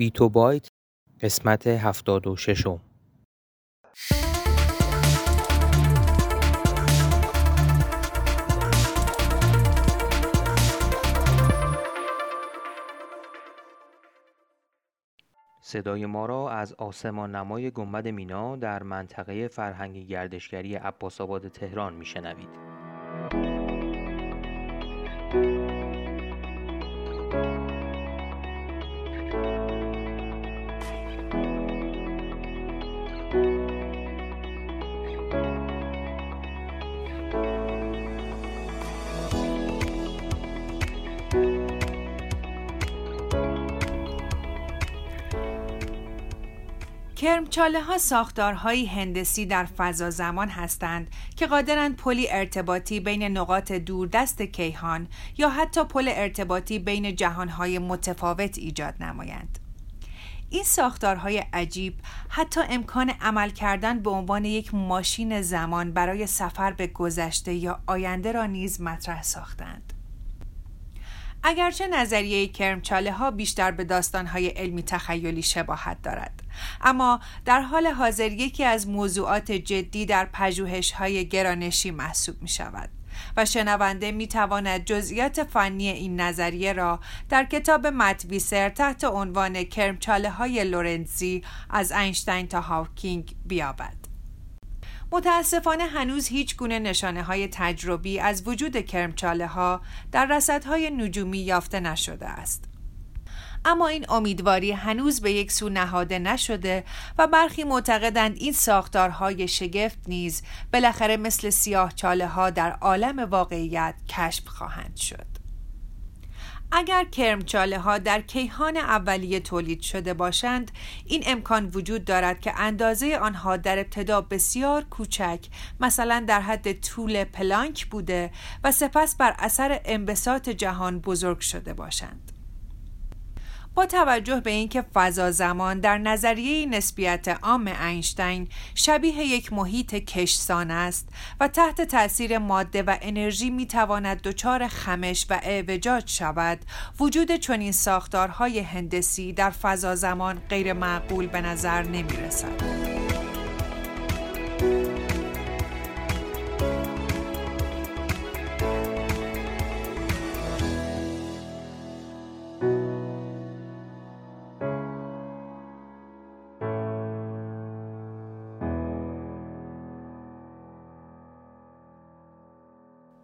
بیتو بایت قسمت هفتاد و ششم صدای ما را از آسمان نمای گنبد مینا در منطقه فرهنگی گردشگری عباسآباد تهران میشنوید. کرمچاله ها ساختارهایی هندسی در فضا زمان هستند که قادرند پلی ارتباطی بین نقاط دوردست کیهان یا حتی پل ارتباطی بین جهانهای متفاوت ایجاد نمایند. این ساختارهای عجیب حتی امکان عمل کردن به عنوان یک ماشین زمان برای سفر به گذشته یا آینده را نیز مطرح ساختند. اگرچه نظریه کرمچاله ها بیشتر به داستان های علمی تخیلی شباهت دارد اما در حال حاضر یکی از موضوعات جدی در پژوهش های گرانشی محسوب می شود و شنونده می تواند جزئیات فنی این نظریه را در کتاب متویسر تحت عنوان کرمچاله های لورنزی از اینشتین تا هاوکینگ بیابد. متاسفانه هنوز هیچ گونه نشانه های تجربی از وجود کرمچاله ها در رصدهای نجومی یافته نشده است. اما این امیدواری هنوز به یک سو نهاده نشده و برخی معتقدند این ساختارهای شگفت نیز بالاخره مثل سیاه چاله ها در عالم واقعیت کشف خواهند شد. اگر کرمچاله ها در کیهان اولیه تولید شده باشند این امکان وجود دارد که اندازه آنها در ابتدا بسیار کوچک مثلا در حد طول پلانک بوده و سپس بر اثر انبساط جهان بزرگ شده باشند. توجه به اینکه فضا زمان در نظریه نسبیت عام اینشتین شبیه یک محیط کشسان است و تحت تاثیر ماده و انرژی می تواند دچار خمش و اعوجاج شود وجود چنین ساختارهای هندسی در فضا زمان غیر معقول به نظر نمی رسد.